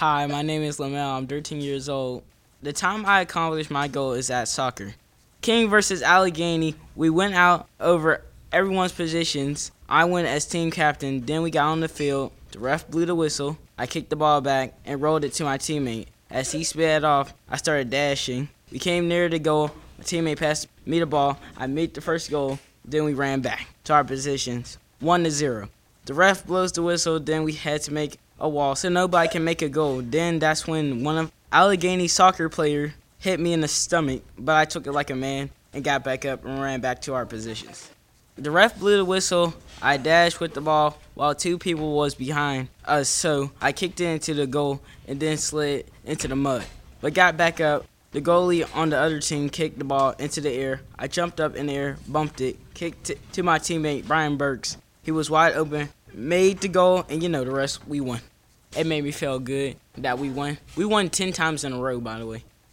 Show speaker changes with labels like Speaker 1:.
Speaker 1: Hi, my name is L'amel. I'm 13 years old. The time I accomplished my goal is at soccer. King versus Allegheny, we went out over everyone's positions. I went as team captain. Then we got on the field. The ref blew the whistle. I kicked the ball back and rolled it to my teammate. As he sped off, I started dashing. We came near the goal. My teammate passed me the ball. I made the first goal. Then we ran back to our positions. 1 to 0. The ref blows the whistle. Then we had to make a wall so nobody can make a goal. Then that's when one of Allegheny soccer player hit me in the stomach, but I took it like a man and got back up and ran back to our positions. The ref blew the whistle. I dashed with the ball while two people was behind us, so I kicked it into the goal and then slid into the mud. But got back up. The goalie on the other team kicked the ball into the air. I jumped up in the air, bumped it, kicked it to my teammate Brian Burks. He was wide open, made the goal, and you know the rest. We won. It made me feel good that we won. We won ten times in a row, by the way.